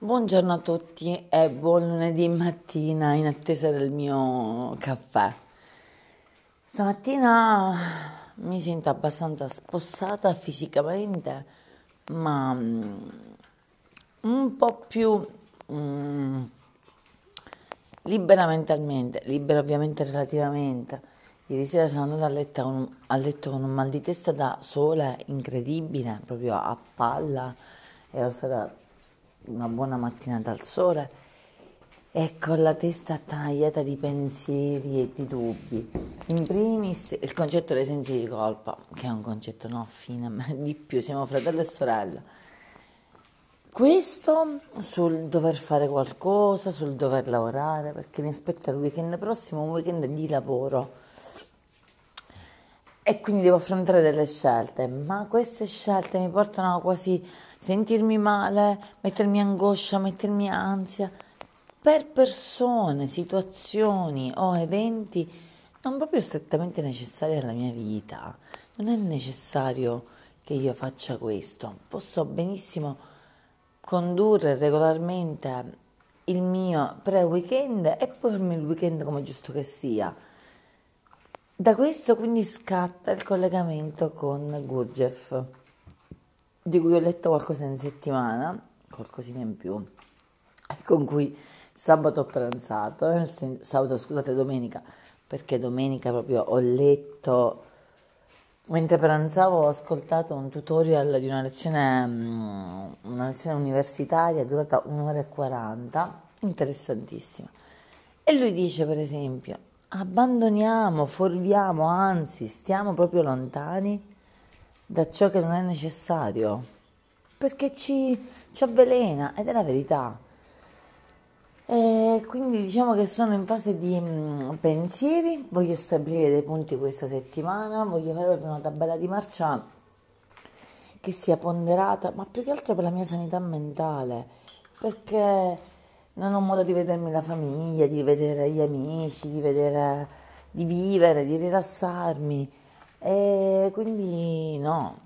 Buongiorno a tutti e buon lunedì mattina in attesa del mio caffè. Stamattina mi sento abbastanza spossata fisicamente, ma mm, un po' più mm, libera mentalmente, libera ovviamente relativamente. Ieri sera sono andata a letto, con, a letto con un mal di testa da sole incredibile, proprio a palla. Ero stata una buona mattinata al sole e con la testa tagliata di pensieri e di dubbi. In primis il concetto dei sensi di colpa, che è un concetto no fine, ma di più, siamo fratello e sorella. Questo sul dover fare qualcosa, sul dover lavorare, perché mi aspetta il weekend prossimo, un weekend di lavoro. E quindi devo affrontare delle scelte, ma queste scelte mi portano a quasi sentirmi male, mettermi angoscia, mettermi ansia per persone, situazioni o eventi non proprio strettamente necessari alla mia vita. Non è necessario che io faccia questo. Posso benissimo condurre regolarmente il mio pre-weekend e poi il weekend come giusto che sia. Da questo quindi scatta il collegamento con Gurdjieff di cui ho letto qualcosa in settimana, qualcosina in più, con cui sabato ho pranzato, sen- sabato scusate domenica, perché domenica proprio ho letto, mentre pranzavo ho ascoltato un tutorial di una lezione, mm, una lezione universitaria durata un'ora e quaranta, interessantissima. E lui dice per esempio, abbandoniamo, forviamo, anzi stiamo proprio lontani da ciò che non è necessario, perché ci, ci avvelena ed è la verità. E quindi diciamo che sono in fase di mm, pensieri, voglio stabilire dei punti questa settimana, voglio fare proprio una tabella di marcia che sia ponderata, ma più che altro per la mia sanità mentale, perché non ho modo di vedermi la famiglia, di vedere gli amici, di vedere, di vivere, di rilassarmi. E quindi no,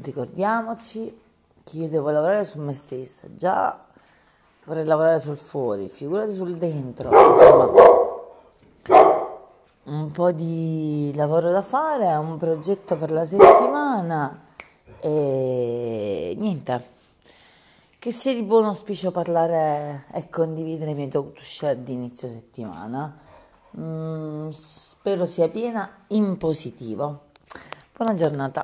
ricordiamoci che io devo lavorare su me stessa, già vorrei lavorare sul fuori, figurati sul dentro, insomma, un po' di lavoro da fare, un progetto per la settimana e niente. Che sia di buon auspicio parlare e condividere i miei talk to share di inizio settimana. Mm, spero sia piena in positivo. Buona giornata.